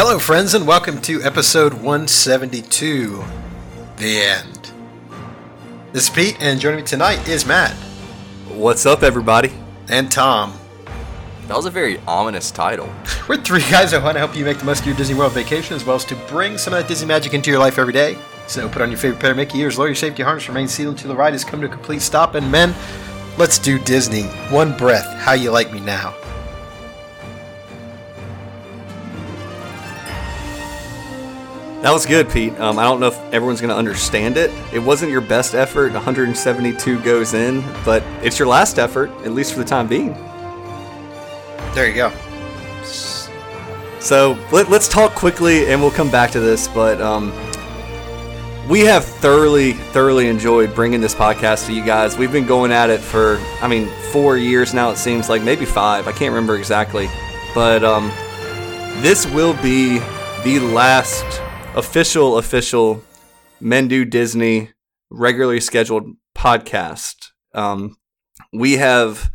Hello, friends, and welcome to episode 172 The End. This is Pete, and joining me tonight is Matt What's up, everybody? and Tom. That was a very ominous title. We're three guys that want to help you make the most of your Disney World vacation, as well as to bring some of that Disney magic into your life every day. So put on your favorite pair of Mickey ears, lower your safety harness, remain seated until the ride has come to a complete stop, and men, let's do Disney. One breath, how you like me now. That was good, Pete. Um, I don't know if everyone's going to understand it. It wasn't your best effort. 172 goes in, but it's your last effort, at least for the time being. There you go. So let, us talk quickly, and we'll come back to this. But um, we have thoroughly, thoroughly enjoyed bringing this podcast to you guys. We've been going at it for, I mean, four years now. It seems like maybe five. I can't remember exactly, but um, this will be the last official, official Men Do Disney regularly scheduled podcast. Um, we have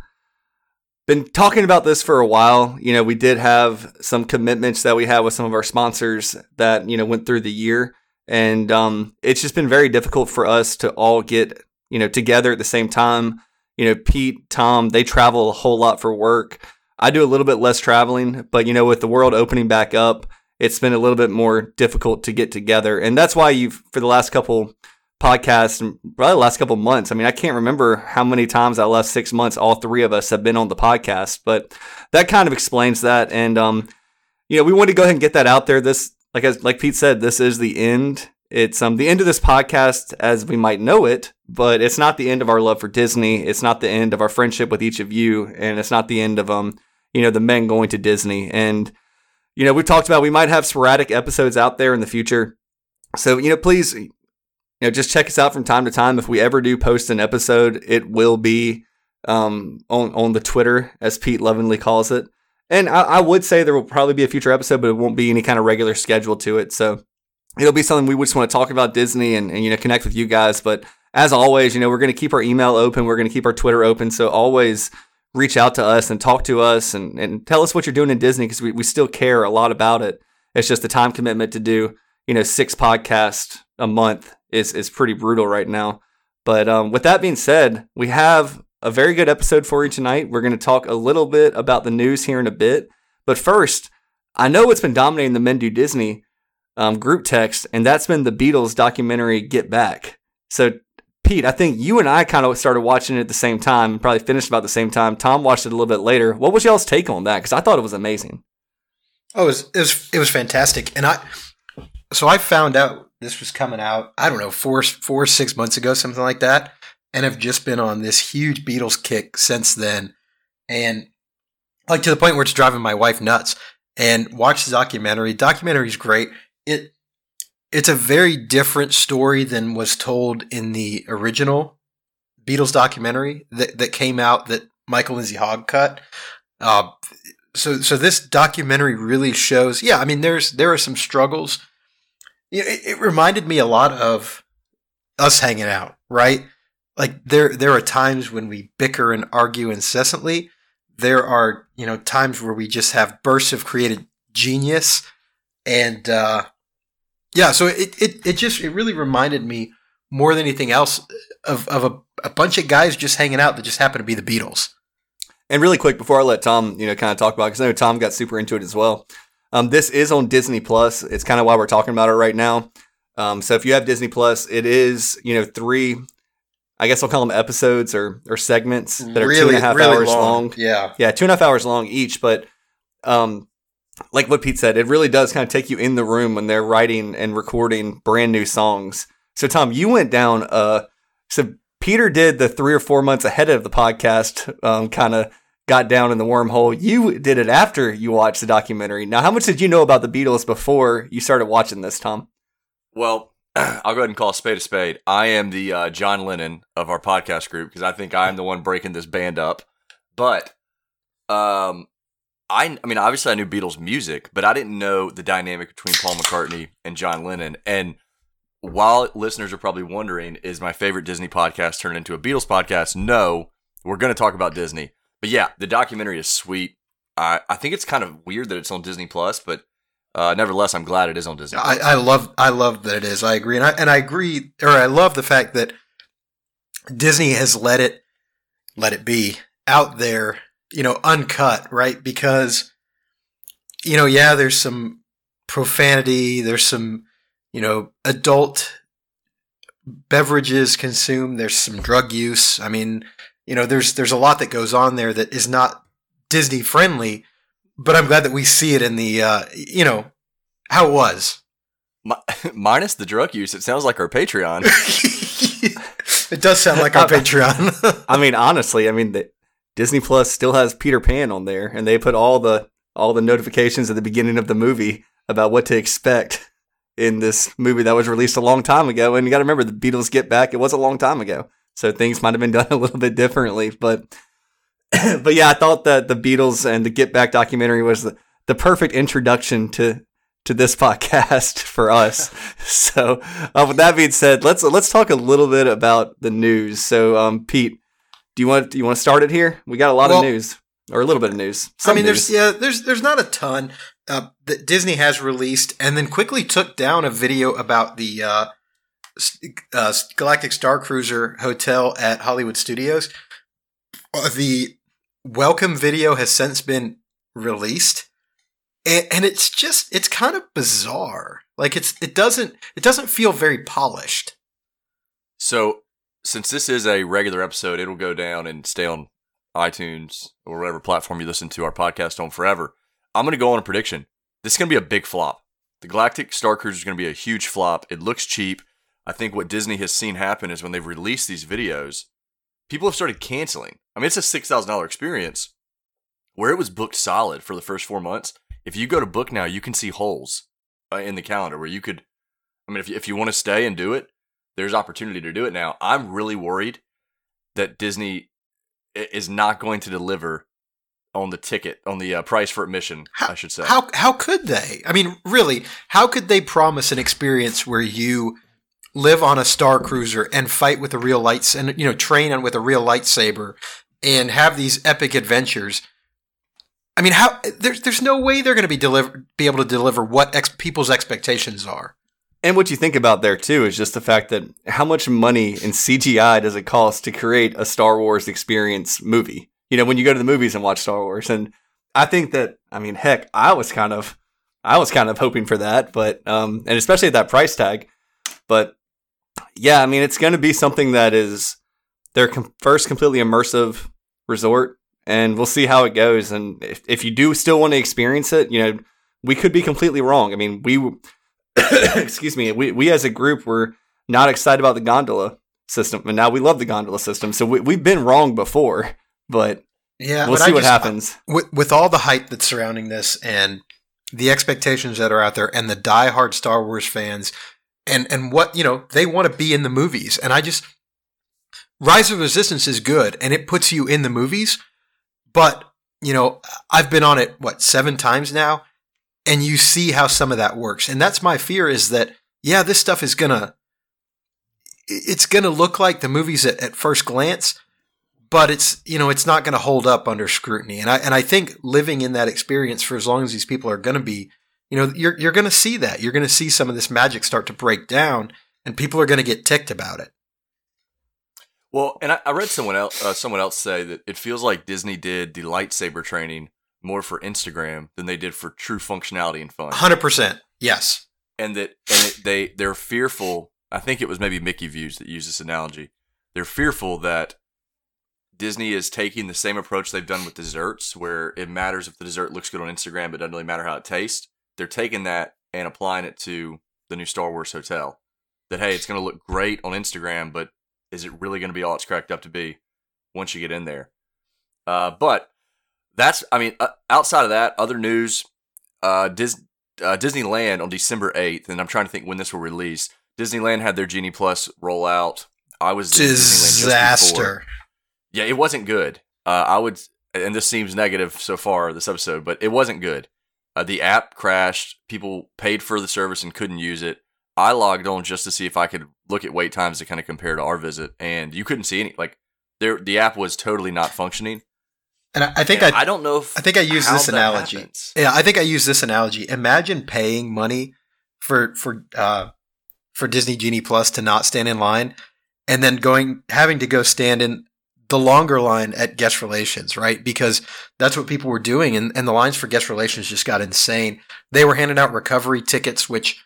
been talking about this for a while. You know, we did have some commitments that we had with some of our sponsors that, you know, went through the year. And um, it's just been very difficult for us to all get, you know, together at the same time. You know, Pete, Tom, they travel a whole lot for work. I do a little bit less traveling, but, you know, with the world opening back up, it's been a little bit more difficult to get together. And that's why you've, for the last couple podcasts and probably the last couple months, I mean, I can't remember how many times I last six months all three of us have been on the podcast, but that kind of explains that. And, um, you know, we wanted to go ahead and get that out there. This, like, as, like Pete said, this is the end. It's um, the end of this podcast as we might know it, but it's not the end of our love for Disney. It's not the end of our friendship with each of you, and it's not the end of um, you know, the men going to Disney. And you know, we've talked about we might have sporadic episodes out there in the future. So, you know, please, you know, just check us out from time to time. If we ever do post an episode, it will be um, on on the Twitter, as Pete lovingly calls it. And I, I, would say there will probably be a future episode, but it won't be any kind of regular schedule to it. So it'll be something we just want to talk about Disney and, and you know connect with you guys. But as always, you know, we're going to keep our email open. We're going to keep our Twitter open. So always reach out to us and talk to us and, and tell us what you're doing in Disney because we, we still care a lot about it. It's just the time commitment to do, you know, six podcasts a month is, is pretty brutal right now. But um, with that being said, we have a very good episode for you tonight. We're going to talk a little bit about the news here in a bit. But first, I know what's been dominating the Men Do Disney um, group text, and that's been the Beatles documentary Get Back. So Pete, I think you and I kind of started watching it at the same time, probably finished about the same time. Tom watched it a little bit later. What was y'all's take on that? Because I thought it was amazing. Oh, it was, it was it was fantastic, and I so I found out this was coming out. I don't know four four six months ago, something like that, and have just been on this huge Beatles kick since then, and like to the point where it's driving my wife nuts. And watch the documentary. Documentary is great. It it's a very different story than was told in the original Beatles documentary that, that came out that Michael Lindsay Hogg cut. Uh, so so this documentary really shows. Yeah, I mean, there's there are some struggles. It, it reminded me a lot of us hanging out, right? Like there there are times when we bicker and argue incessantly. There are you know times where we just have bursts of creative genius, and uh, yeah, so it, it, it just it really reminded me more than anything else of, of a, a bunch of guys just hanging out that just happen to be the Beatles. And really quick before I let Tom, you know, kind of talk about because I know Tom got super into it as well. Um, this is on Disney Plus. It's kind of why we're talking about it right now. Um, so if you have Disney Plus, it is you know three, I guess I'll call them episodes or or segments that are really, two and a half really hours long. long. Yeah, yeah, two and a half hours long each. But um, like what Pete said, it really does kind of take you in the room when they're writing and recording brand new songs. So Tom, you went down. Uh, so Peter did the three or four months ahead of the podcast. Um, kind of got down in the wormhole. You did it after you watched the documentary. Now, how much did you know about the Beatles before you started watching this, Tom? Well, I'll go ahead and call a spade a spade. I am the uh, John Lennon of our podcast group because I think I'm the one breaking this band up. But um, I, I mean, obviously I knew Beatles music, but I didn't know the dynamic between Paul McCartney and John Lennon. And while listeners are probably wondering, is my favorite Disney podcast turned into a Beatles podcast? No, we're going to talk about Disney. But yeah, the documentary is sweet. I, I think it's kind of weird that it's on Disney Plus, but Uh, nevertheless, I'm glad it is on Disney. I, I love I love that it is. I agree, and I and I agree, or I love the fact that Disney has let it let it be out there, you know, uncut, right? Because you know, yeah, there's some profanity, there's some you know adult beverages consumed, there's some drug use. I mean, you know, there's there's a lot that goes on there that is not Disney friendly. But I'm glad that we see it in the uh, you know how it was. Mi- minus the drug use, it sounds like our Patreon. it does sound like our Patreon. I mean, honestly, I mean, the, Disney Plus still has Peter Pan on there, and they put all the all the notifications at the beginning of the movie about what to expect in this movie that was released a long time ago. And you got to remember, the Beatles Get Back, it was a long time ago, so things might have been done a little bit differently. But but yeah, I thought that the Beatles and the Get Back documentary was the, the perfect introduction to to this podcast for us. so, uh, with that being said, let's let's talk a little bit about the news. So, um, Pete, do you want do you want to start it here? We got a lot Well- of news, or a little bit of news. I mean, news. there's yeah, there's there's not a ton uh, that Disney has released, and then quickly took down a video about the uh, uh, Galactic Star Cruiser hotel at Hollywood Studios. Uh, the welcome video has since been released, and, and it's just it's kind of bizarre. Like it's it doesn't it doesn't feel very polished. So, since this is a regular episode, it'll go down and stay on iTunes or whatever platform you listen to our podcast on forever. I'm going to go on a prediction. This is going to be a big flop. The Galactic Star Cruiser is going to be a huge flop. It looks cheap. I think what Disney has seen happen is when they've released these videos, people have started canceling. I mean, it's a $6,000 experience where it was booked solid for the first four months. If you go to book now, you can see holes uh, in the calendar where you could, I mean, if you, if you want to stay and do it, there's opportunity to do it now. I'm really worried that Disney is not going to deliver on the ticket, on the uh, price for admission, I should say. How how could they? I mean, really, how could they promise an experience where you live on a star cruiser and fight with a real lights and you know train on with a real lightsaber and have these epic adventures? I mean, how there's there's no way they're going to be deliver be able to deliver what ex- people's expectations are. And what you think about there too is just the fact that how much money in CGI does it cost to create a Star Wars experience movie? You know, when you go to the movies and watch Star Wars, and I think that I mean, heck, I was kind of, I was kind of hoping for that, but um, and especially at that price tag, but yeah, I mean, it's going to be something that is their com- first completely immersive resort, and we'll see how it goes. And if if you do still want to experience it, you know, we could be completely wrong. I mean, we excuse me, we, we as a group were not excited about the gondola system, and now we love the gondola system. So we, we've been wrong before, but Yeah, we'll but see I what just- happens. with with all the hype that's surrounding this and the expectations that are out there and the diehard Star Wars fans and and what you know they want to be in the movies and I just Rise of Resistance is good and it puts you in the movies but you know I've been on it what seven times now and you see how some of that works. And that's my fear is that yeah this stuff is gonna it's gonna look like the movies at, at first glance but it's you know it's not going to hold up under scrutiny. And i and i think living in that experience for as long as these people are going to be you know you're you're going to see that. You're going to see some of this magic start to break down and people are going to get ticked about it. Well, and I, I read someone else, uh, someone else say that it feels like Disney did the lightsaber training more for Instagram than they did for true functionality and fun. 100% yes and that and it, they they're fearful. I think it was maybe Mickey Views that used this analogy. They're fearful that Disney is taking the same approach they've done with desserts, where it matters if the dessert looks good on Instagram, but it doesn't really matter how it tastes. They're taking that and applying it to the new Star Wars hotel. That hey, it's going to look great on Instagram, but is it really going to be all it's cracked up to be once you get in there? Uh, but that's, I mean, uh, outside of that, other news, uh, Dis- uh, Disneyland on December 8th, and I'm trying to think when this will release. Disneyland had their Genie Plus rollout. I was disaster Yeah, it wasn't good. Uh, I would, and this seems negative so far this episode, but it wasn't good. Uh, the app crashed. People paid for the service and couldn't use it. I logged on just to see if I could look at wait times to kind of compare to our visit, and you couldn't see any. Like, there, the app was totally not functioning. And I, I think And I, I don't know if I think I use this analogy. happens. Yeah, I think I use this analogy. Imagine paying money for for uh, for Disney Genie Plus to not stand in line, and then going having to go stand in the longer line at guest relations, right? Because that's what people were doing, and, and the lines for guest relations just got insane. They were handing out recovery tickets, which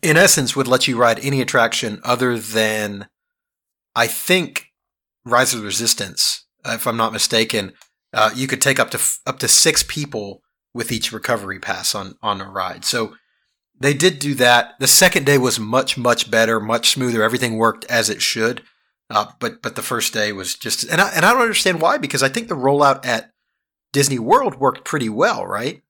in essence would let you ride any attraction other than I think Rise of the Resistance, if I'm not mistaken. Uh, you could take up to f- up to six people with each recovery pass on on a ride. So they did do that. The second day was much much better, much smoother. Everything worked as it should. Uh, but but the first day was just and I, and I don't understand why because I think the rollout at Disney World worked pretty well, right?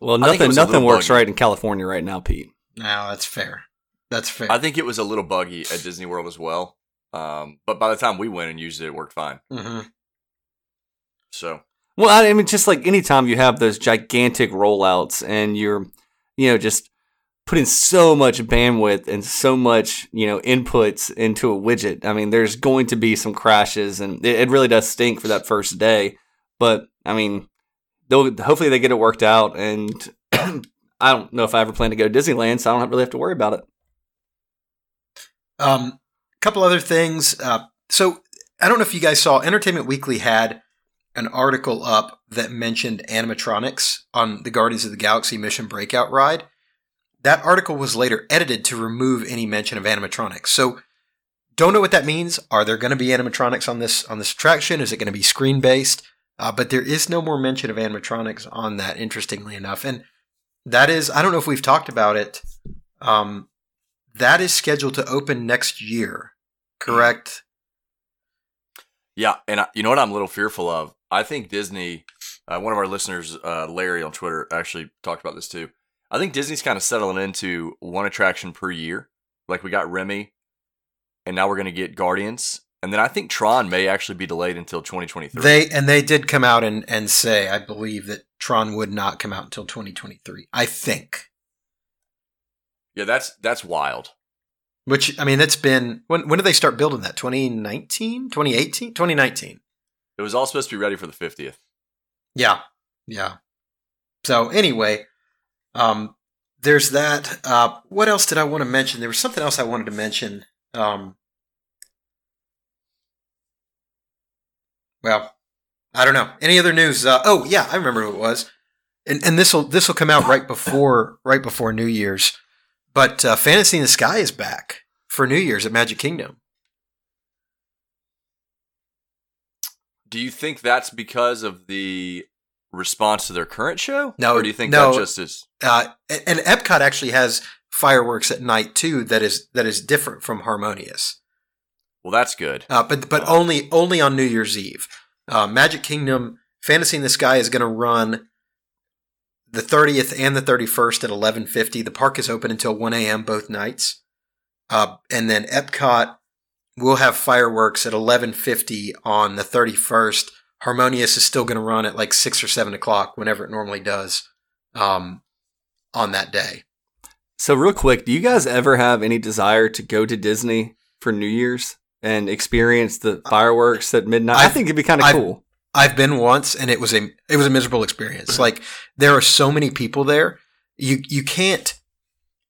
Well, I think it nothing nothing works buggy. right in California right now, Pete. No, that's fair. That's fair. I think it was a little buggy at Disney World as well. Um, but by the time we went and used it, it worked fine. hmm So Well, I mean, just like anytime you have those gigantic rollouts and you're, you know, just putting so much bandwidth and so much, you know, inputs into a widget. I mean, there's going to be some crashes, and it, it really does stink for that first day. But I mean, they'll hopefully they get it worked out. And I don't know if I ever plan to go to Disneyland, so I don't really have to worry about it. Um, a couple other things. Uh, so I don't know if you guys saw Entertainment Weekly had an article up that mentioned animatronics on the Guardians of the Galaxy Mission Breakout ride. That article was later edited to remove any mention of animatronics. So don't know what that means. Are there going to be animatronics on this on this attraction? Is it going to be screen based? Uh, but there is no more mention of animatronics on that. Interestingly enough, and that is I don't know if we've talked about it. Um, that is scheduled to open next year, correct? yeah, and I, you know what I'm a little fearful of? I think Disney. Uh, one of our listeners, uh, Larry on Twitter, actually talked about this too. I think Disney's kind of settling into one attraction per year. Like we got Remy, and now we're going to get Guardians, and then I think Tron may actually be delayed until 2023. They and they did come out and, and say, I believe that Tron would not come out until 2023. I think. yeah, that's that's wild. Which I mean, it's been when when did they start building that? 2019, 2018, 2019. It was all supposed to be ready for the 50th. Yeah, yeah. So anyway, um, there's that. Uh, what else did I want to mention? There was something else I wanted to mention. Um, well, I don't know. Any other news? Uh, oh yeah, I remember who it was. And and this will this will come out right before right before New Year's. But uh, Fantasy in the Sky is back for New Year's at Magic Kingdom. Do you think that's because of the response to their current show? No, or do you think no. that just is? Uh, and Epcot actually has fireworks at night too. That is that is different from Harmonious. Well, that's good. Uh, but but Oh. only only on New Year's Eve. Uh, Magic Kingdom Fantasy in the Sky is going to run the 30th and the 31st at 11:50. The park is open until 1 a.m. both nights. Uh, and then Epcot will have fireworks at 11:50 on the 31st. Harmonious is still going to run at like six or seven o'clock, whenever it normally does, um, on that day. So, real quick, do you guys ever have any desire to go to Disney for New Year's and experience the fireworks at midnight? i I've- think it'd be kind of cool. I've been once and it was a it was a miserable experience. Mm-hmm. Like there are so many people there. You you can't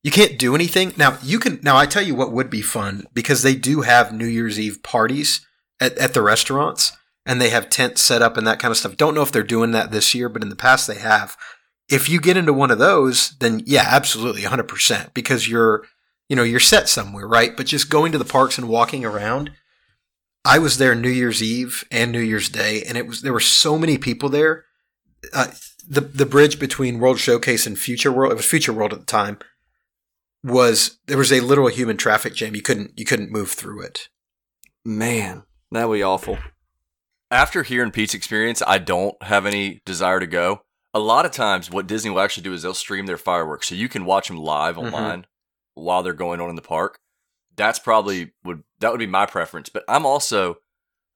you can't do anything. Now you can now I tell you what would be fun because they do have New Year's Eve parties at, at the restaurants and they have tents set up and that kind of stuff. Don't know if they're doing that this year, but in the past they have. If you get into one of those, then yeah, absolutely 100% because you're you know, you're set somewhere, right? But just going to the parks and walking around I was there New Year's Eve and New Year's Day, and it was there were so many people there. Uh, the the bridge between World Showcase and Future World, it was Future World at the time, was there was a literal human traffic jam. You couldn't you couldn't move through it. Man, that would be awful. After hearing Pete's experience, I don't have any desire to go. A lot of times, what Disney will actually do is they'll stream their fireworks, so you can watch them live Mhm. online while they're going on in the park. That's probably would that would be my preference. But I'm also,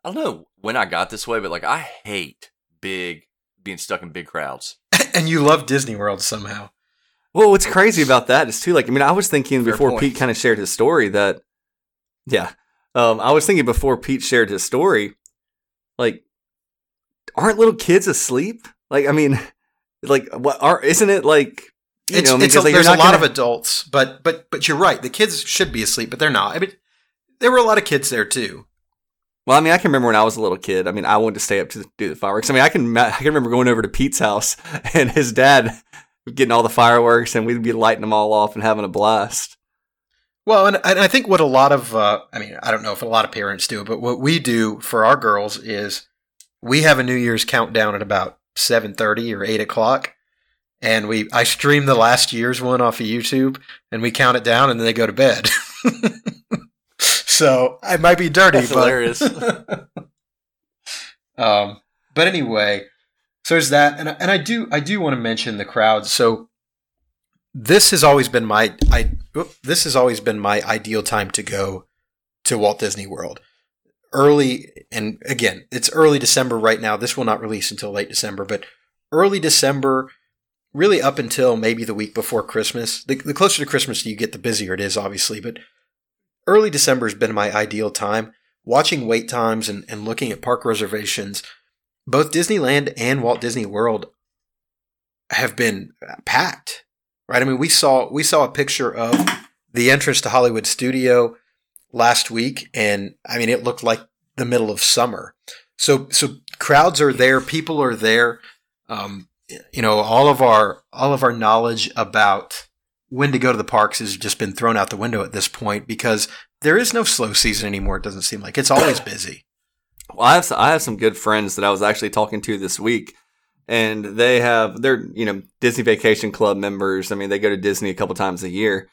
I don't know when I got this way, but like I hate big being stuck in big crowds. and you love Disney World somehow. Well, what's crazy about that is too, like, I mean, I was thinking Fair before point. Pete kind of shared his story that, yeah, um, I was thinking before Pete shared his story, like, aren't little kids asleep? Like, I mean, like what are isn't it like you It's, know, because, a, like, there's a lot gonna- of adults, but but but you're right. The kids should be asleep, but they're not. I mean, there were a lot of kids there too. Well, I mean, I can remember when I was a little kid. I mean, I wanted to stay up to do the fireworks. I mean, I can I can remember going over to Pete's house and his dad getting all the fireworks, and we'd be lighting them all off and having a blast. Well, and, and I think what a lot of, uh, I mean, I don't know if a lot of parents do, but what we do for our girls is we have a New Year's countdown at about seven thirty or eight o'clock, and we I stream the last year's one off of YouTube, and we count it down, and then they go to bed. so I might be dirty, That's but hilarious. um, but anyway, so there's that, and I- and I do I do want to mention the crowds. So this has always been my I this has always been my ideal time to go to Walt Disney World. Early and again, it's early December right now. This will not release until late December, but early December, really up until maybe the week before Christmas. The, the closer to Christmas you get, the busier it is, obviously. But early December has been my ideal time. Watching wait times and, and looking at park reservations, both Disneyland and Walt Disney World have been packed. Right? I mean, we saw we saw a picture of the entrance to Hollywood Studio last week, and I mean, it looked like the middle of summer. So so crowds are there, people are there. Um, you know, all of our all of our knowledge about when to go to the parks has just been thrown out the window at this point because there is no slow season anymore. It doesn't seem like it's always busy. Well, I have some, I have some good friends that I was actually talking to this week, and they have they're you know Disney Vacation Club members. I mean, they go to Disney a couple times a year,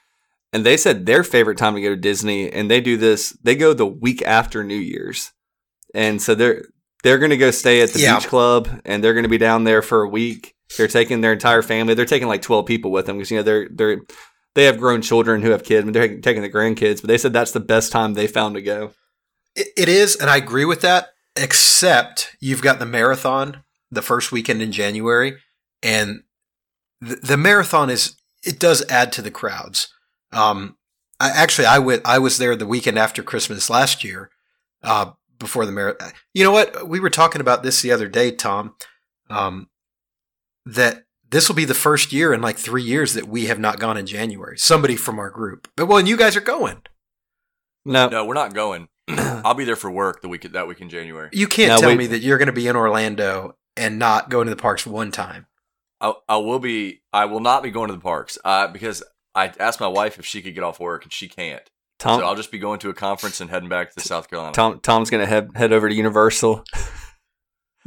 and they said their favorite time to go to Disney, and they do this. They go the week after New Year's, and so they're they're going to go stay at the Yeah. beach club, and they're going to be down there for a week. They're taking their entire family. They're taking like twelve people with them because you know they're they're they have grown children who have kids, and they're taking the grandkids. But they said that's the best time they found to go. It, it is, and I agree with that. Except you've got the marathon the first weekend in January, and the, the marathon is it does add to the crowds. Um, I, actually, I went. I was there the weekend after Christmas last year, uh, before the marathon. You know what? We were talking about this the other day, Tom. Um, that this will be the first year in like three years that we have not gone in January. Somebody from our group, but well, and you guys are going. No, no, we're not going. I'll be there for work the week that week in January. You can't Now, tell wait. me that you're going to be in Orlando and not going to the parks one time. I, I will be. I will not be going to the parks uh, because I asked my wife if she could get off work and she can't. Tom. so I'll just be going to a conference and heading back to South Carolina. Tom Tom's gonna head head over to Universal.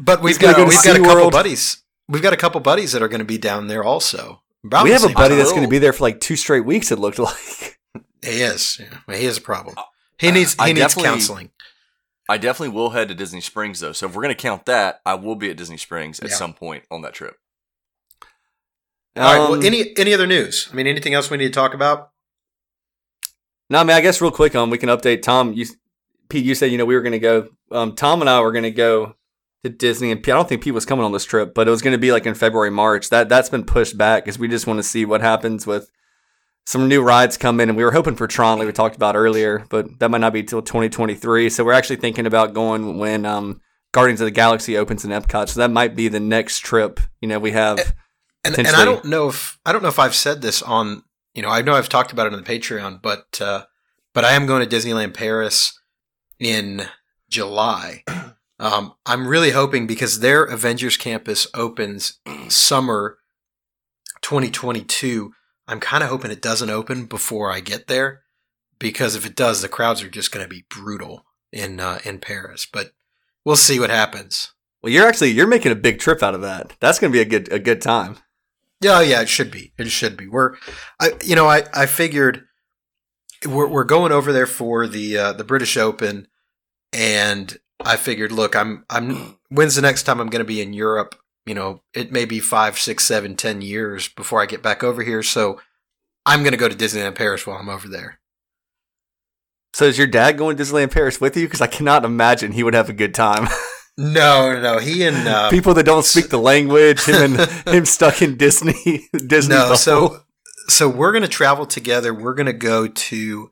But we've got go we've got a couple SeaWorld. buddies. We've got a couple buddies that are going to be down there also. About we have a buddy time. that's gonna be there for like two straight weeks. It looked like. He is. Yeah, he is a problem. He needs I he needs counseling. I definitely will head to Disney Springs though. So if we're gonna count that, I will be at Disney Springs at Yeah. some point on that trip. All right. Um, Well, any any other news? I mean, anything else we need to talk about? No, I mean, I guess real quick on we can update Tom. You, Pete, you said you know we were gonna go. Um, Tom and I were gonna go to Disney, and Pete, I don't think Pete was coming on this trip, but it was gonna be like in February, March. That that's been pushed back because we just want to see what happens with some new rides coming, and we were hoping for Tron, like we talked about earlier, but that might not be till 2023. So we're actually thinking about going when um, Guardians of the Galaxy opens in Epcot. So that might be the next trip. You know, we have. And, and I don't know if I don't know if I've said this on you know I know I've talked about it on the Patreon, but uh, but I am going to Disneyland Paris in July. Um, I'm really hoping because their Avengers campus opens summer 2022. I'm kind of hoping it doesn't open before I get there because if it does, the crowds are just going to be brutal in uh, in Paris. But we'll see what happens. Well, you're actually you're making a big trip out of that. That's going to be a good a good time. Yeah, yeah, it should be. It should be. We're, I, you know, I, I figured we're, we're going over there for the uh, the British Open, and I figured, look, I'm, I'm. When's the next time I'm going to be in Europe? You know, it may be five, six, seven, ten years before I get back over here. So I'm going to go to Disneyland Paris while I'm over there. So is your dad going to Disneyland Paris with you? Because I cannot imagine he would have a good time. No, no, no. He and uh, People that don't speak the language, him and him stuck in Disney, Disney. no. bubble. So, so we're going to travel together. We're going to go to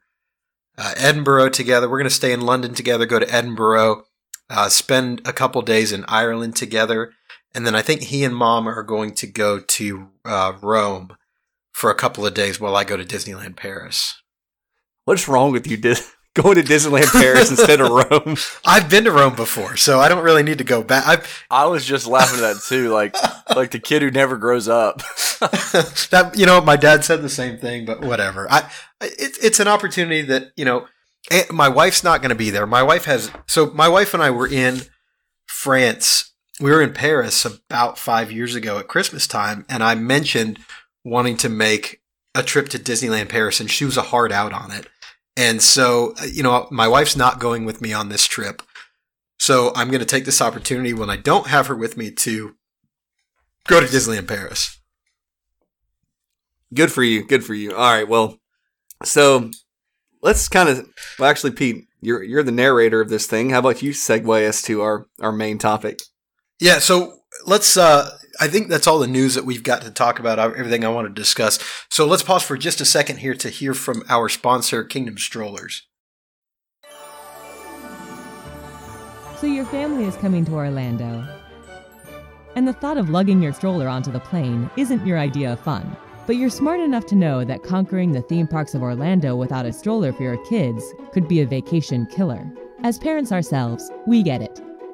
uh, Edinburgh together. We're going to stay in London together. Go to Edinburgh, uh, spend a couple days in Ireland together, and then I think he and mom are going to go to uh, Rome for a couple of days while I go to Disneyland Paris. What's wrong with you? Dis- going to Disneyland Paris instead of Rome? I've been to Rome before, so I don't really need to go back. I've, I was just laughing at that too, like like the kid who never grows up. that you know, my dad said the same thing, but whatever. I it, it's an opportunity that you know. eh, My wife's not going to be there. My wife has so my wife and I were in France. We were in Paris about five years ago at Christmas time, and I mentioned wanting to make a trip to Disneyland Paris, and she was a hard out on it. And so, uh, you know, my wife's not going with me on this trip. So I'm going to take this opportunity when I don't have her with me to go to Disneyland Paris. Good for you. Good for you. All right. Well, so let's kind of. Well, actually, Pete, you're you're the narrator of this thing. How about you segue us to our our main topic? Yeah, so let's. Uh, I think that's all the news that we've got to talk about. uh, Everything I want to discuss. So let's pause for just a second here to hear from our sponsor, Kingdom Strollers. So your family is coming to Orlando. And the thought of lugging your stroller onto the plane isn't your idea of fun. But you're smart enough to know that conquering the theme parks of Orlando without a stroller for your kids could be a vacation killer. As parents ourselves, we get it.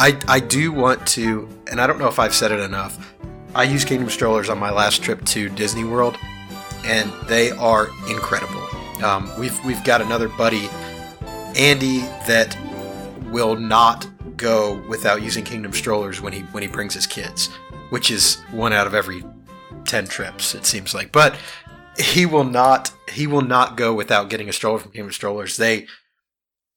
I I do want to, and I don't know if I've said it enough. I used Kingdom Strollers on my last trip to Disney World, and they are incredible. Um, we've we've got another buddy, Andy, that will not go without using Kingdom Strollers when he when he brings his kids, which is one out of every ten trips it seems like. But he will not he will not go without getting a stroller from Kingdom Strollers. They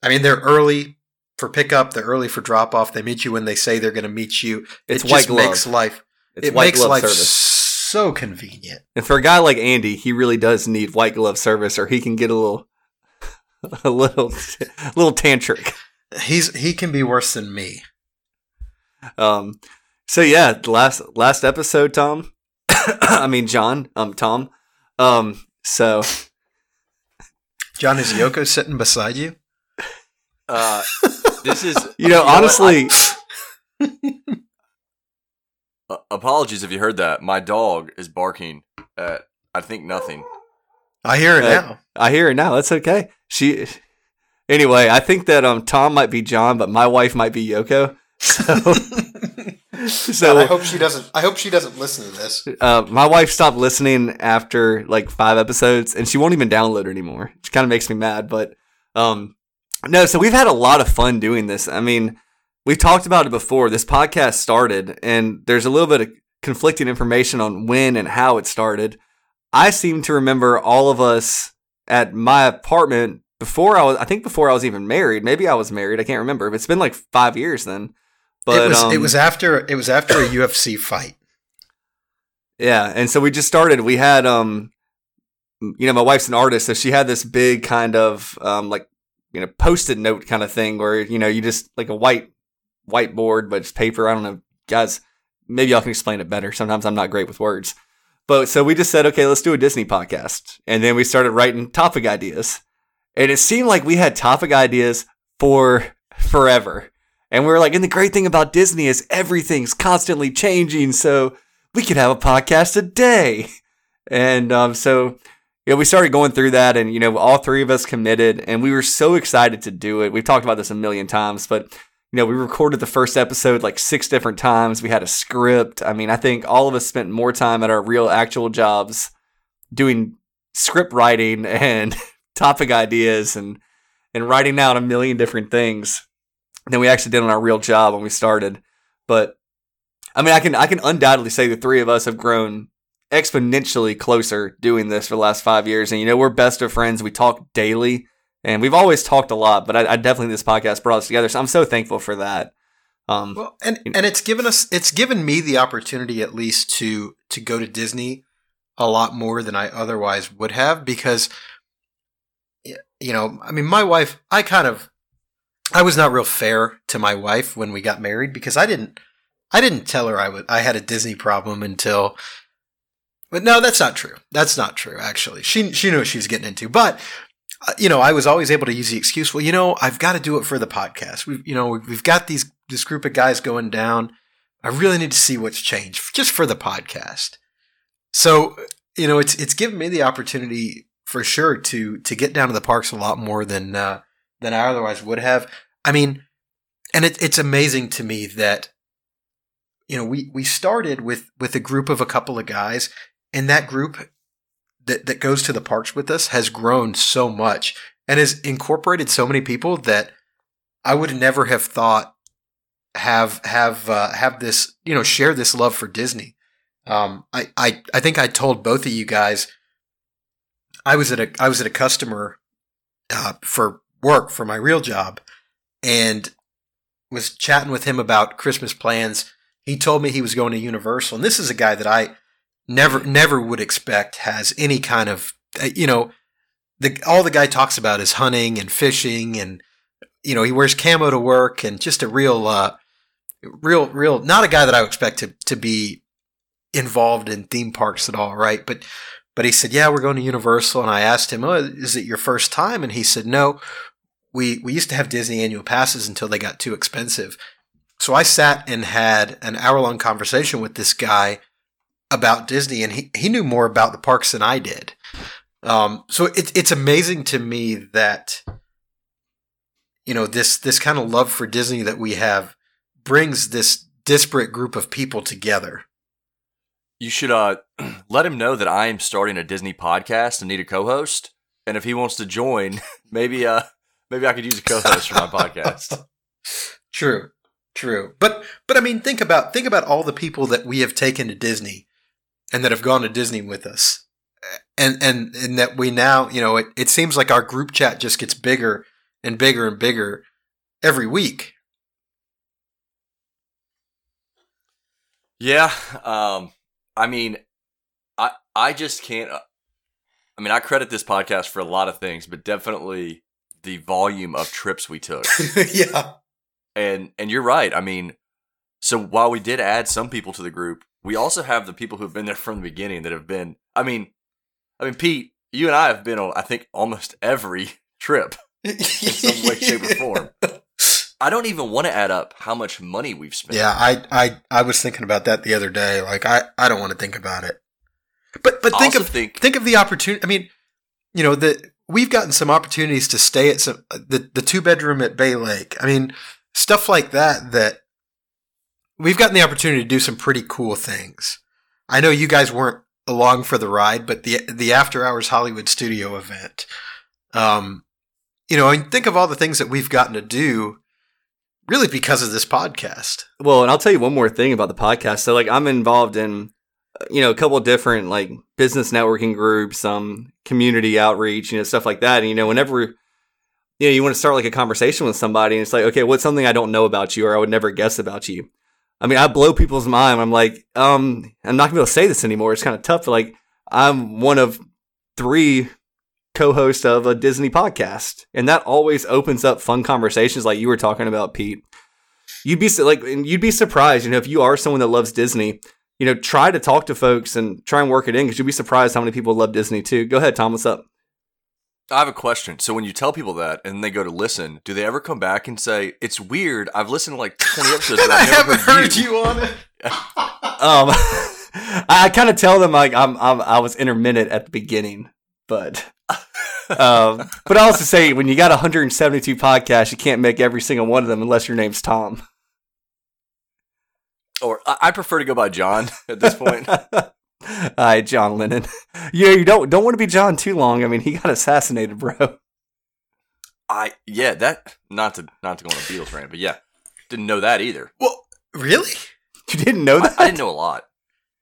I mean, they're early for pickup. They're early for drop off. They meet you when they say they're going to meet you. It's it white just glove. makes life. It's it white makes glove life service. so convenient. And for a guy like Andy, he really does need white glove service, or he can get a little, a little, a little tantric. He's he can be worse than me. Um, so yeah, last last episode, Tom. I mean, John. Um, Tom. Um, so John, is Yoko sitting beside you? Uh, this is you know, what? honestly, Uh, apologies if you heard that. My dog is barking at I think nothing. I hear it Uh, now. I hear it now. That's okay. She. Anyway, I think that um Tom might be John, but my wife might be Yoko. So, so I hope she doesn't. I hope she doesn't listen to this. Uh, my wife stopped listening after like five episodes, and she won't even download it anymore. Which kind of makes me mad, but um, no. So we've had a lot of fun doing this. I mean, we've talked about it before. This podcast started, and there's a little bit of conflicting information on when and how it started. I seem to remember all of us at my apartment before I was. I think before I was even married. Maybe I was married. I can't remember. It's been like five years then. But it was. it um, was after. It was after a UFC fight. Yeah, and so we just started. We had um, you know, my wife's an artist, so she had this big kind of um, like you know, post-it note kind of thing where you know you just like a white whiteboard, but it's paper. I don't know, guys. Maybe y'all can explain it better. Sometimes I'm not great with words, but so we just said, okay, let's do a Disney podcast, and then we started writing topic ideas, and it seemed like we had topic ideas for forever. And we were like, and the great thing about Disney is everything's constantly changing. So we could have a podcast a day. And um, so, know, we started going through that, and, you know, all three of us committed, and we were so excited to do it. We've talked about this a million times, but, You know, we recorded the first episode like six different times. We had a script. I mean, I think all of us spent more time at our real actual jobs doing script writing and topic ideas and and writing out a million different things than we actually did on our real job when we started. But I mean, I can I can undoubtedly say the three of us have grown exponentially closer doing this for the last five years. And you know, we're best of friends. We talk daily, and we've always talked a lot. But I, I definitely this podcast brought us together. So I'm so thankful for that. Um, Well, and and it's given us it's given me the opportunity at least to to go to Disney a lot more than I otherwise would have because you know, I mean my wife, I kind of I was not real fair to my wife when we got married because I didn't I didn't tell her I would I had a Disney problem until but no, that's not true. That's not true actually. She she knew what she was getting into. But uh, you know, I was always able to use the excuse, well, you know, I've got to do it for the podcast. We've, you know, we've, got these, this group of guys going down. I really need to see what's changed just for the podcast. So, you know, it's, it's given me the opportunity for sure to, to get down to the parks a lot more than, uh, than I otherwise would have. I mean, and it, it's amazing to me that, you know, we, we started with, with a group of a couple of guys and that group that, that goes to the parks with us has grown so much and has incorporated so many people that I would never have thought have have uh, have this you know share this love for Disney. Um, I, I I think I told both of you guys I was at a I was at a customer uh, for work for my real job and was chatting with him about Christmas plans. He told me he was going to Universal, and this is a guy that I never never would expect has any kind of uh, you know the all the guy talks about is hunting and fishing and you know he wears camo to work and just a real uh real real not a guy that I would expect to to be involved in theme parks at all right? But but he said yeah we're going to Universal. And I asked him oh is it your first time? And he said no we we used to have Disney annual passes until they got too expensive. So I sat and had an hour long conversation with this guy about Disney, and he, he knew more about the parks than I did. Um, so it's it's amazing to me that you know this this kind of love for Disney that we have brings this disparate group of people together. You should uh, let him know that I am starting a Disney podcast and need a co-host. And if he wants to join, maybe uh, maybe I could use a co-host for my podcast. True, true. But but I mean, think about think about all the people that we have taken to Disney and that have gone to Disney with us, and and and that we now you know it, it seems like our group chat just gets bigger and bigger and bigger every week. Yeah, um, I mean, I I just can't. uh, I mean, I credit this podcast for a lot of things, but definitely the volume of trips we took. yeah, and and you're right. I mean, so while we did add some people to the group, we also have the people who've been there from the beginning that have been. I mean, I mean, Pete, you and I have been on. I think almost every trip in some way, shape, or form. I don't even want to add up how much money we've spent. Yeah, I, I, I was thinking about that the other day. Like, I, I don't want to think about it. But, but think of think- think of the opportunity. I mean, you know, the we've gotten some opportunities to stay at some the the two bedroom at Bay Lake. I mean, stuff like that. That we've gotten the opportunity to do some pretty cool things. I know you guys weren't along for the ride, but the the After Hours Hollywood Studio event. Um, you know, and think of all the things that we've gotten to do, really because of this podcast. Well, and I'll tell you one more thing about the podcast. So, like, I'm involved in, you know, a couple different like business networking groups, um, community outreach, you know, stuff like that. And you know, whenever you know you want to start like a conversation with somebody, and it's like, okay, what's something I don't know about you, or I would never guess about you. I mean, I blow people's mind. I'm like, um, I'm not gonna be able to say this anymore. It's kind of tough. Like, I'm one of three co-hosts of a Disney podcast, and that always opens up fun conversations, like you were talking about, Pete. You'd be like, and you'd be surprised, you know, if you are someone that loves Disney, you know, try to talk to folks and try and work it in because you'd be surprised how many people love Disney too. Go ahead, Tom. What's up? I have a question. So when you tell people that and they go to listen, do they ever come back and say, "It's weird. I've listened to like 20 episodes, but I haven't heard, heard you." you on it. Um, I kind of tell them like I'm, I'm I was intermittent at the beginning, but um, but I also say when you got 172 podcasts, you can't make every single one of them unless your name's Tom. Or I, I prefer to go by John at this point. Hi, John Lennon. Yeah, you don't don't want to be John too long. I mean, he got assassinated, bro. I yeah, that not to not to go on a Beatles rant, but yeah, didn't know that either. Well, really? You didn't know I, that? I didn't know a lot.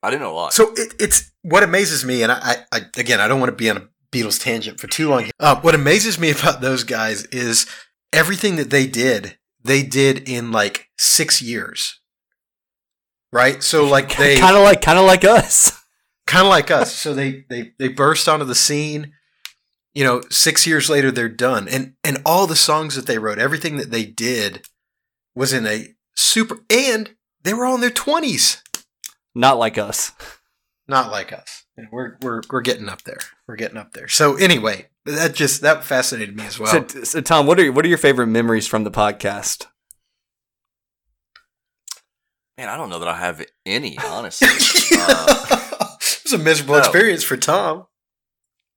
I didn't know a lot. So it, it's what amazes me, and I, I, I again, I don't want to be on a Beatles tangent for too long. Uh, what amazes me about those guys is everything that they did, they did in like six years, right? So like they kind of like kind of like us. Kind of like us. So they they they burst onto the scene. You know, six years later they're done, and and all the songs that they wrote, everything that they did, was in a super, and they were all in their twenties, Not like us. not like us. And we're we're we're getting up there. We're getting up there. So anyway, that just that fascinated me as well. so, so, Tom, what are what are your favorite memories from the podcast? Man, I don't know that I have any, honestly. uh, it was a miserable no. experience for Tom.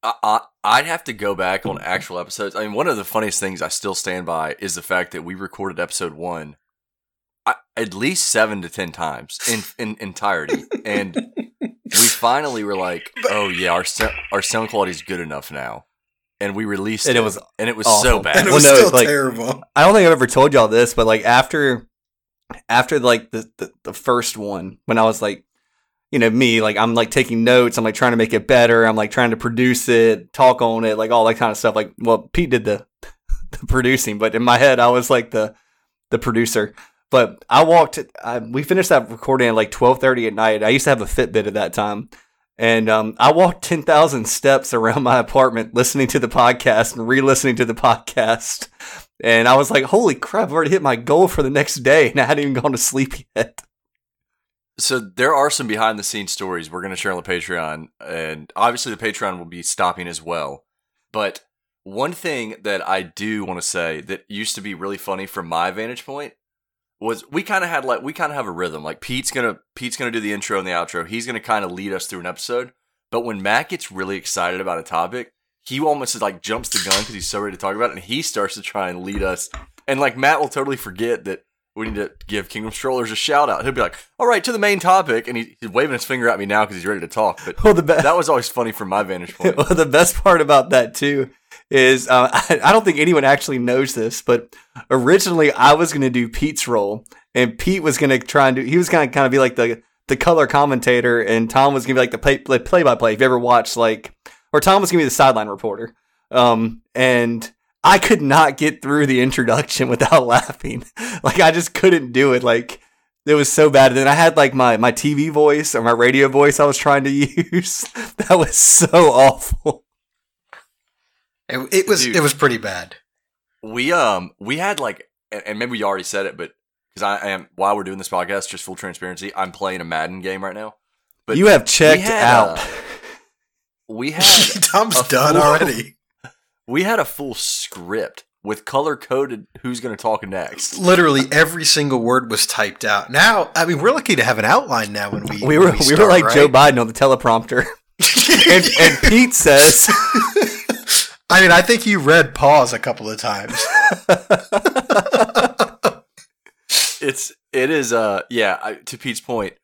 I, I, I'd have to go back on actual episodes. I mean, one of the funniest things I still stand by is the fact that we recorded episode one I, at least seven to ten times in in entirety, and we finally were like, "Oh yeah, our our sound quality is good enough now," and we released And it. it was and it was awful. so And bad. it Well, was no, still like- terrible. I don't think I've ever told y'all this, but like after after like the, the the first one, when I was like, you know, me, like I'm like taking notes, I'm like trying to make it better, I'm like trying to produce it, talk on it, like all that kind of stuff. Like, well, Pete did the the producing, but in my head, I was like the the producer. But I walked. I, we finished that recording at like twelve thirty at night. I used to have a Fitbit at that time, and um, I walked ten thousand steps around my apartment listening to the podcast and re-listening to the podcast. And I was like, "Holy crap! I've already hit my goal for the next day, and I hadn't even gone to sleep yet." So there are some behind the scenes stories we're going to share on the Patreon, and obviously the Patreon will be stopping as well. But one thing that I do want to say that used to be really funny from my vantage point was we kind of had like we kind of have a rhythm. Like Pete's gonna Pete's gonna do the intro and the outro. He's gonna kind of lead us through an episode. But when Matt gets really excited about a topic, he almost like jumps the gun because he's so ready to talk about it, and he starts to try and lead us. And like Matt will totally forget that we need to give Kingdom Strollers a shout out. He'll be like, "All right, to the main topic," and he, he's waving his finger at me now because he's ready to talk. But Well, the be- that was always funny from my vantage point. well, the best part about that too is uh, I, I don't think anyone actually knows this, but originally I was going to do Pete's role, and Pete was going to try and do. He was going to kind of be like the the color commentator, and Tom was going to be like the play play by play. If you ever watched like, or Tom was going to be the sideline reporter, um, and. I could not get through the introduction without laughing. Like I just couldn't do it. Like it was so bad. And then I had like my my TV voice or my radio voice I was trying to use. that was so awful. It, it was Dude. it was pretty bad. we um we had like and and maybe you already said it but because I am while we're doing this podcast just full transparency i'm playing a madden game right now but you have checked we had, out. uh, we had Tom's a done full- already. We had a full script with color coded who's going to talk next Literally every single word was typed out. Now, I mean, we're lucky to have an outline now when we we were when we, start, were like right? Joe Biden on the teleprompter. and, and Pete says I mean, I think you read pause a couple of times. it's it is uh yeah I, to pete's point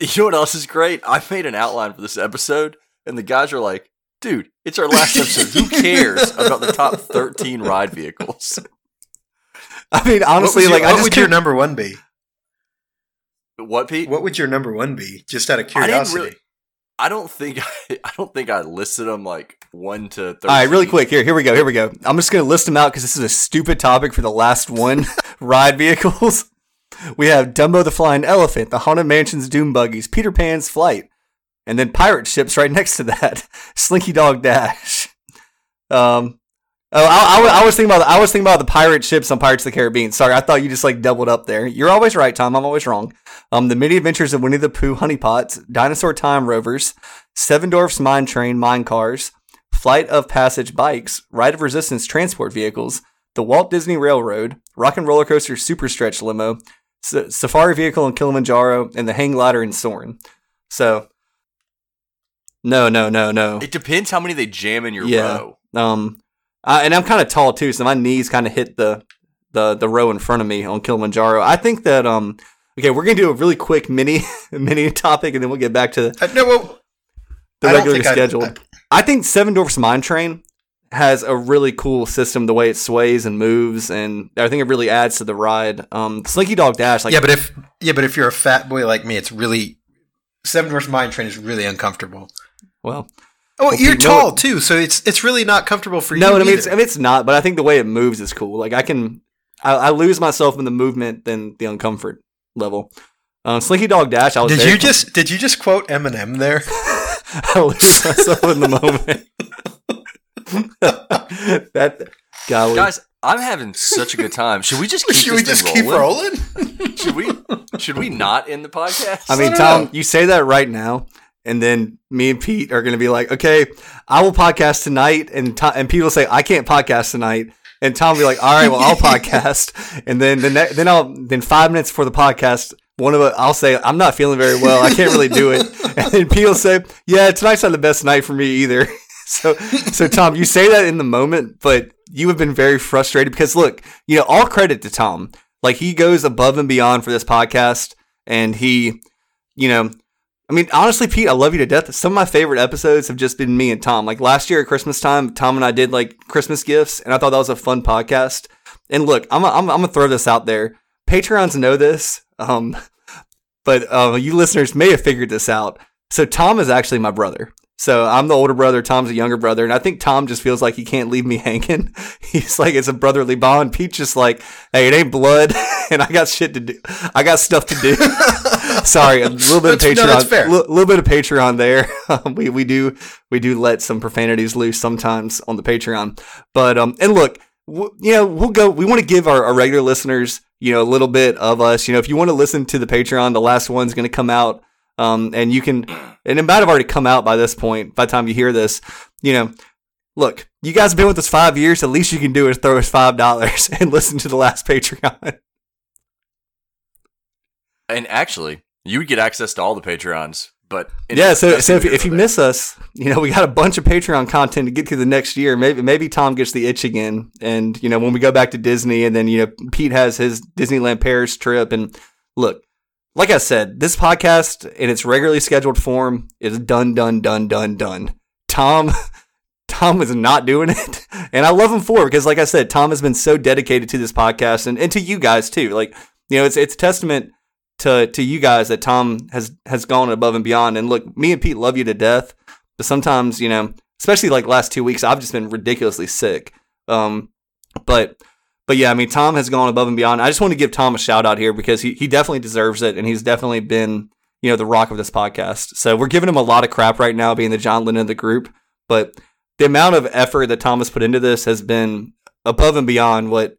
you know what else is great i made an outline for this episode and the guys are like dude it's our last episode who cares about the top 13 ride vehicles I mean honestly like I what just would your number one be? what pete What would your number one be? Just out of I curiosity. really- I don't think I, I don't think I listed them like one to. 13. All right, really quick. Here, here we go. Here we go. I'm just going to list them out because this is a stupid topic for the last one. Ride vehicles. We have Dumbo the Flying Elephant, the Haunted Mansion's Doom Buggies, Peter Pan's Flight, and then pirate ships right next to that. Slinky Dog Dash. Um. Oh, I, I, I was thinking about I was thinking about the pirate ships on Pirates of the Caribbean. Sorry, I thought you just like doubled up there. You're always right, Tom. I'm always wrong. Um, the Mini Adventures of Winnie the Pooh, Honeypots, Dinosaur Time Rovers, Seven Dwarfs Mine Train, Mine Cars, Flight of Passage Bikes, Ride of Resistance Transport Vehicles, the Walt Disney Railroad, Rock and Roller Coaster Super Stretch Limo, Safari Vehicle in Kilimanjaro, and the Hang Glider in Soarin'. So, No, no, no, no. It depends how many they jam in your Yeah. row. Um, I, and I'm kind of tall too, so my knees kind of hit the the the row in front of me on Kilimanjaro. I think that um, okay, we're gonna do a really quick mini mini topic, and then we'll get back to Uh, no, well, the I don't regularly think I- scheduled. I, think Seven Dwarfs Mine Train has a really cool system, the way it sways and moves, and I think it really adds to the ride. Um, Slinky Dog Dash, like yeah, but if yeah, but if you're a fat boy like me, it's really Seven Dwarfs Mine Train is really uncomfortable. Well, Oh, Well, you're no, tall it- too, so it's it's really not comfortable for no, you. No, I mean it's. I mean it's not, but I think the way it moves is cool. Like I can, I, I lose myself in the movement than the uncomfort level. Um, Slinky Dog Dash, I was did very you just did you just quote Eminem there? I lose myself in the moment. that golly. Guys, I'm having such a good time. Should we just keep Should this we just thing keep rolling? rolling? Should we? Should we not end the podcast? I mean, don't Tom, know. you say that right now, and then me and Pete are going to be like, "Okay, I will podcast tonight," and Tom, and Pete will say, "I can't podcast tonight," and Tom will be like, "All right, well, I'll podcast," and then the ne- then I'll then five minutes before the podcast. One of us, I'll say, I'm not feeling very well. I can't really do it. And then Pete will say, Yeah, tonight's not the best night for me either. So, so Tom, you say that in the moment, but you have been very frustrated because look, you know, all credit to Tom. Like he goes above and beyond for this podcast, and he, you know, I mean, honestly, Pete, I love you to death. Some of my favorite episodes have just been me and Tom. Like last year at Christmas time, Tom and I did like Christmas gifts, and I thought that was a fun podcast. And look, I'm I'm, I'm gonna throw this out there. Patreons know this, um, but uh, you listeners may have figured this out. So Tom is actually my brother. So I'm the older brother. Tom's a younger brother, and I think Tom just feels like he can't leave me hanging. He's like it's a brotherly bond. Pete's just like, hey, it ain't blood, and I got shit to do. I got stuff to do. Sorry, a little bit of Patreon. no, that's fair. A little bit of Patreon there. Um, we we do we do let some profanities loose sometimes on the Patreon. But um, and look, w- you know, we'll go. We want to give our, our regular listeners, you know, a little bit of us. You know, if you want to listen to the Patreon, the last one's going to come out. Um, and you can, and it might have already come out by this point. By the time you hear this, you know, look, you guys have been with us five years. The least you can do is throw us five dollars and listen to the last Patreon. and actually, you would get access to all the Patreons. But yeah, so so if, if you miss us, you know we got a bunch of Patreon content to get through the next year. Maybe maybe Tom gets the itch again, and you know when we go back to Disney, and then you know Pete has his Disneyland Paris trip. And look, like I said, this podcast in its regularly scheduled form is done, done, done, done, done. Tom. Tom is not doing it, and I love him for it because, like I said, Tom has been so dedicated to this podcast and, and to you guys too. Like, you know, it's it's testament to to you guys that Tom has has gone above and beyond. And look, me and Pete love you to death, but sometimes you know, especially like last two weeks, I've just been ridiculously sick. Um, but but yeah, I mean, Tom has gone above and beyond. I just want to give Tom a shout out here because he he definitely deserves it, and he's definitely been you know the rock of this podcast. So we're giving him a lot of crap right now, being the John Lennon of the group, but the amount of effort that Tom has put into this has been above and beyond what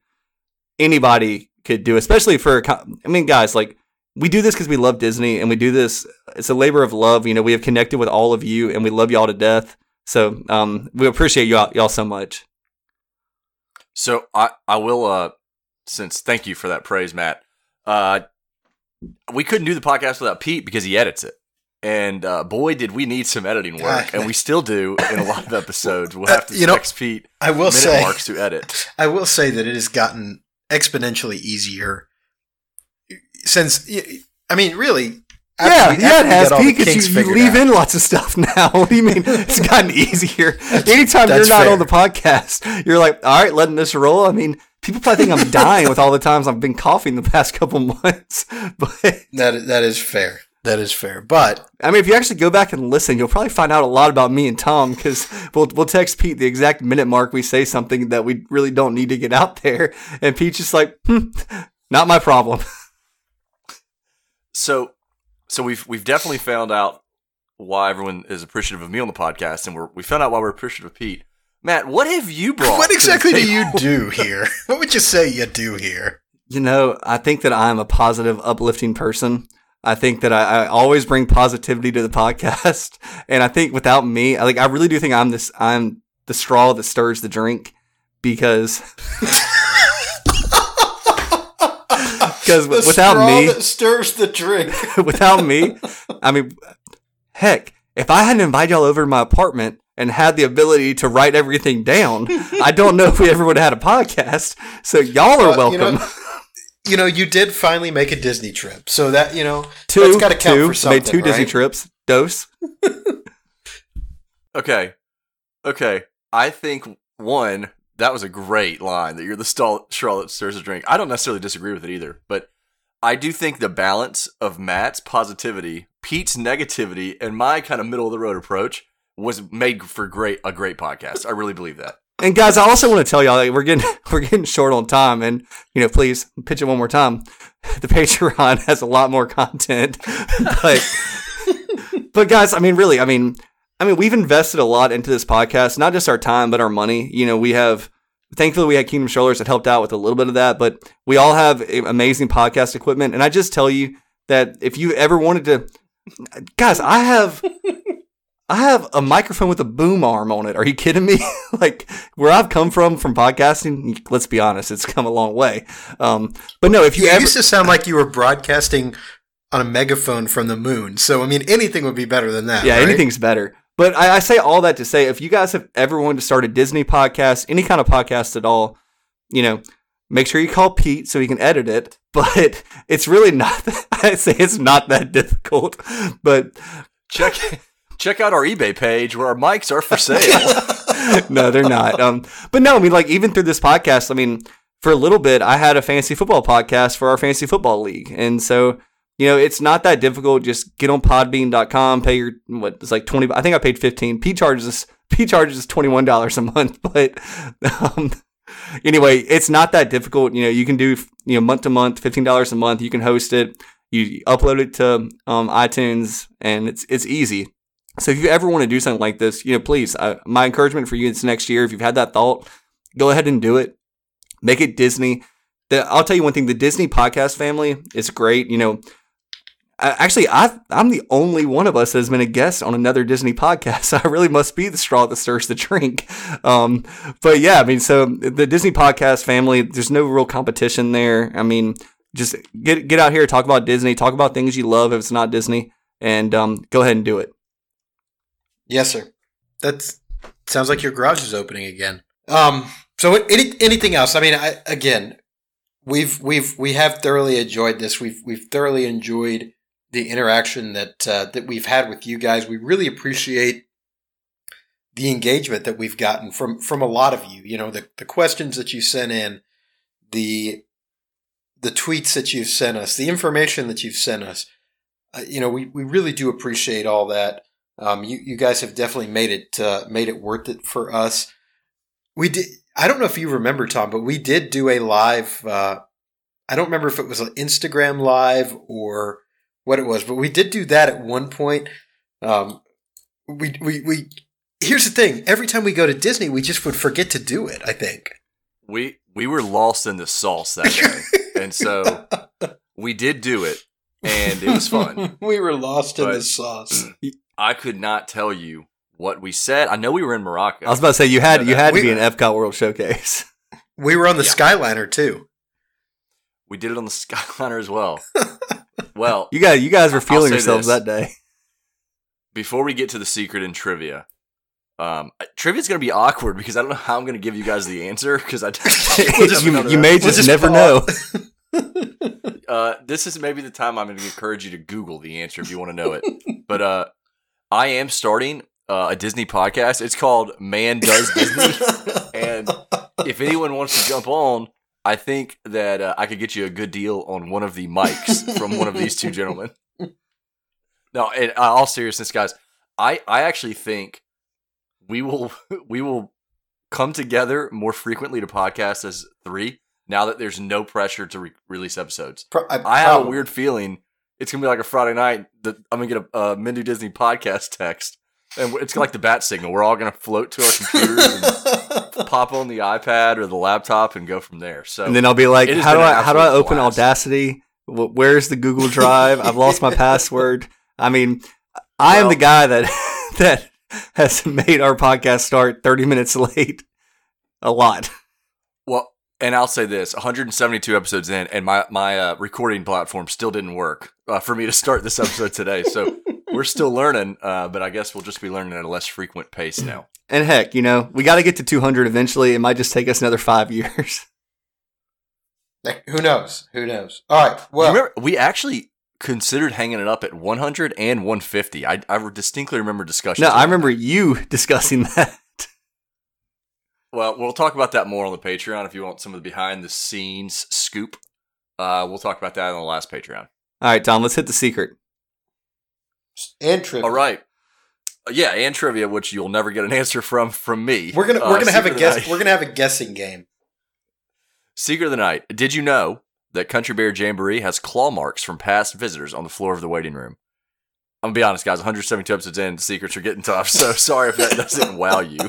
anybody could do, especially for. I mean, guys, like we do this because we love Disney and we do this. It's a labor of love. You know, we have connected with all of you and we love y'all to death. So um, we appreciate y'all, y'all so much. So I I will uh since thank you for that praise, Matt. Uh, we couldn't do the podcast without Pete because he edits it. And uh, boy, did we need some editing work, and we still do in a lot of episodes. We'll have to You know, Pete I will minute say, marks to edit. I will say that it has gotten exponentially easier since. I mean, really. Yeah, yeah, it has. Because you, you leave out. in lots of stuff now. What do you mean? It's gotten easier. Anytime you're not fair. on the podcast, you're like, all right, letting this roll. I mean, people probably think I'm dying with all the times I've been coughing the past couple months. But That that is fair. That is fair. But I mean, if you actually go back and listen, you'll probably find out a lot about me and Tom because we'll we'll text Pete the exact minute mark we say something that we really don't need to get out there, and Pete's just like, hmm, not my problem. So, so we've we've definitely found out why everyone is appreciative of me on the podcast, and we're we found out why we're appreciative of Pete. Matt, what have you brought? what exactly do you do here? What would you say you do here? You know, I think that I'm a positive, uplifting person. I think that I, I always bring positivity to the podcast, and I think without me, I like I really do think I'm this I'm the straw that stirs the drink because because without me that stirs the drink. without me, I mean, heck, if I hadn't invited y'all over to my apartment and had the ability to write everything down, I don't know if we ever would have had a podcast. So y'all are Well, you welcome. know, you know, you did finally make a Disney trip, so that you know two, that's got to count two, for something. made two Disney right? trips. Dose. Okay. Okay. I think one, that was a great line that you're the Charlotte stirs a drink. I don't necessarily disagree with it either, but I do think the balance of Matt's positivity, Pete's negativity, and my kind of middle of the road approach was made for great a great podcast. I really believe that. And guys, I also want to tell y'all like, we're getting we're getting short on time, and you know, please pitch it one more time. The Patreon has a lot more content, but but guys, I mean, really, I mean, I mean, we've invested a lot into this podcast, not just our time, but our money. You know, we have. Thankfully, we had Kingdom Strollers that helped out with a little bit of that, but we all have amazing podcast equipment. And I just tell you that if you ever wanted to, guys, I have I have a microphone with a boom arm on it. Are you kidding me? like where I've come from from podcasting, let's be honest, it's come a long way. Um, but no, if you You ever used to sound like you were broadcasting on a megaphone from the moon. So I mean, anything would be better than that. yeah, right? anything's better. But I, I say all that to say, if you guys have ever wanted to start a Disney podcast, any kind of podcast at all, you know, make sure you call Pete so he can edit it. But it's really not. I say it's not that difficult. But Check check out our eBay page where our mics are for sale. no, they're not. Um, but no, I mean, like even through this podcast, I mean, for a little bit, I had a fantasy football podcast for our fantasy football league, and so you know, it's not that difficult. Just get on Podbean.com, pay your what it's like twenty. I think I paid fifteen. P charges. P charges one dollars a month, but um, anyway, it's not that difficult. You know, you can do you know month to month, fifteen dollars a month. You can host it. You upload it to um, iTunes, and it's it's easy. So if you ever want to do something like this, you know, please, uh, my encouragement for you is next year, if you've had that thought, go ahead and do it. Make it Disney. The, I'll tell you one thing: the Disney podcast family is great. You know, I, actually, I I'm the only one of us that has been a guest on another Disney podcast. I really must be the straw that stirs the drink. Um, but yeah, I mean, so the Disney podcast family, there's no real competition there. I mean, just get get out here, talk about Disney, talk about things you love if it's not Disney, and um, go ahead and do it. Yes, sir. That's sounds like your garage is opening again. Um. So any anything else? I mean, I, again, we've we've we have thoroughly enjoyed this. We've we've thoroughly enjoyed the interaction that uh, that we've had with you guys. We really appreciate the engagement that we've gotten from from a lot of you. You know, the the questions that you sent in, the the tweets that you've sent us, the information that you've sent us. Uh, you know, we, we really do appreciate all that. Um, you, you guys have definitely made it uh, made it worth it for us. We did. I don't know if you remember, Tom, but we did do a live. Uh, I don't remember if it was an Instagram live or what it was, but we did do that at one point. Um, we we we. Here's the thing: every time we go to Disney, we just would forget to do it. I think. we we were lost in the sauce that day, and so we did do it, and it was fun. we were lost in the sauce. I could not tell you what we said. I know we were in Morocco. I was about to say you had you had to We- be an Epcot World Showcase. We were on the Yeah. Skyliner too. we did it on the Skyliner as well. Well, You guys you guys were feeling yourselves this. that day. before we get to the secret in trivia, um, trivia's going to be awkward because I don't know how I'm going to give you guys the answer because I We'll just- you, you may We'll just, just never pause. know. uh, this is maybe the time I'm going to encourage you to Google the answer if you want to know it. But uh, I am starting uh, a Disney podcast. It's called Man Does Disney, and if anyone wants to jump on, I think that uh, I could get you a good deal on one of the mics from one of these two gentlemen. No, in uh, all seriousness, guys, I I actually think we will we will come together more frequently to podcast as three now that there's no pressure to re- release episodes. Pro- I have a weird feeling it's gonna be like a Friday night that I'm gonna get a uh, Men Do Disney podcast text, and it's like the bat signal. We're all gonna float to our computers and pop on the iPad or the laptop and go from there. So And then I'll be like, how do I how do I open blast. Audacity? Where's the Google Drive? I've lost my password. I mean, I am the guy that that has made our podcast start 30 minutes late a lot. Well, and I'll say this: 172 episodes in, and my my uh, recording platform still didn't work uh, for me to start this episode today. So we're still learning, uh, but I guess we'll just be learning at a less frequent pace now. And heck, you know, we got to get to 200 eventually. It might just take us another five years. Who knows? Who knows? All right. Well, remember, we actually considered hanging it up at 100 and 150. I, I distinctly remember discussions. No, I about remember you discussing that. Well, we'll talk about that more on the Patreon if you want some of the behind the scenes scoop. Uh, we'll talk about that on the last Patreon. All right, Tom, let's hit the secret. And trivia. All right. Uh, Yeah, and trivia, which you'll never get an answer from from me. We're gonna Uh, we're gonna have a guess. night- We're gonna have a guessing game. Secret of the night. Did you know that Country Bear Jamboree has claw marks from past visitors on the floor of the waiting room? I'm gonna be honest, guys. 172 episodes in, secrets are getting tough. So sorry if that doesn't wow you.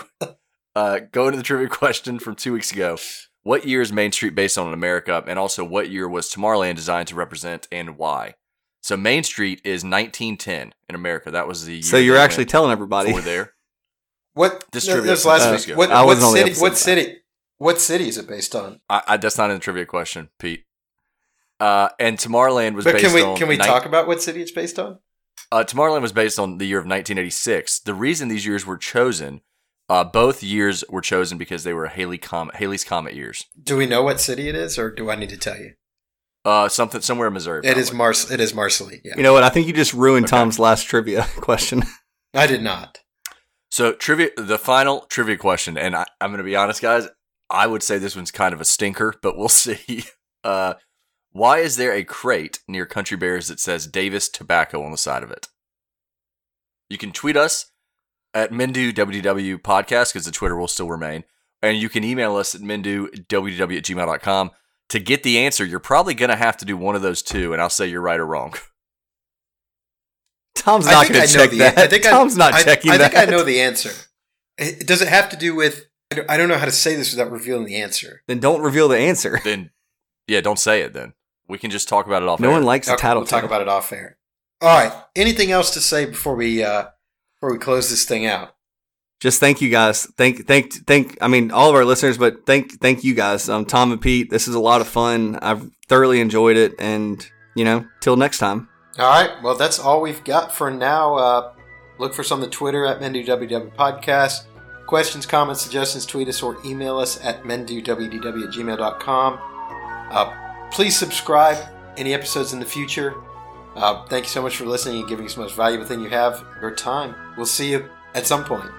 Uh, going to the trivia question from two weeks ago. What year is Main Street based on in America? And also, what year was Tomorrowland designed to represent and why? So Main Street is 1910 in America. That was the year So you're actually telling everybody. for there. What This no, trivia this last from week. What. I what wasn't on the city? episode What back. city? What city is it based on? I, I, that's not in the trivia question, Pete. Uh, and Tomorrowland was But based can we on can we nine- talk about what city it's based on? Uh, Tomorrowland was based on the year of 1986. The reason these years were chosen, uh, both years were chosen because they were Halley Comet, Halley's Comet years. Do we know what city it is, or do I need to tell you? Uh, something somewhere in Missouri. It is probably. Mars. It is Marceline. Yeah, You know what? I think you just ruined Okay. Tom's last trivia question. I did not. So trivia, the final trivia question, and I, I'm going to be honest, guys. I would say this one's kind of a stinker, but we'll see. Uh, why is there a crate near Country Bears that says Davis Tobacco on the side of it? You can tweet us at Mindu WDW podcast because the Twitter will still remain. And you can email us at MinduWDW at gmail.com. To get the answer, you're probably going to have to do one of those two, and I'll say you're right or wrong. Tom's not going to check that. I think I- Tom's not I, checking I that. think I know the answer. It- Does it have to do with? I don't- I don't know how to say this without revealing the answer. Then don't reveal the answer. then, yeah, don't say it then. We can just talk about it off air. No air. one likes a Okay, tattle. we'll talk about it off air. All right. Anything else to say before we uh before we close this thing out? Just thank you guys. Thank, thank, thank. I mean, all of our listeners, but thank, thank you guys. Um, Tom and Pete, this is a lot of fun. I've thoroughly enjoyed it, and you know, till next time. All right. Well, that's all we've got for now. Uh, look for us on the Twitter at MenduWW Podcast. Questions, comments, suggestions, tweet us or email us at menduwdw at gmail.com. Uh, please subscribe. Any episodes in the future. Uh, thank you so much for listening and giving us the most valuable thing you have, your time. We'll see you at some point.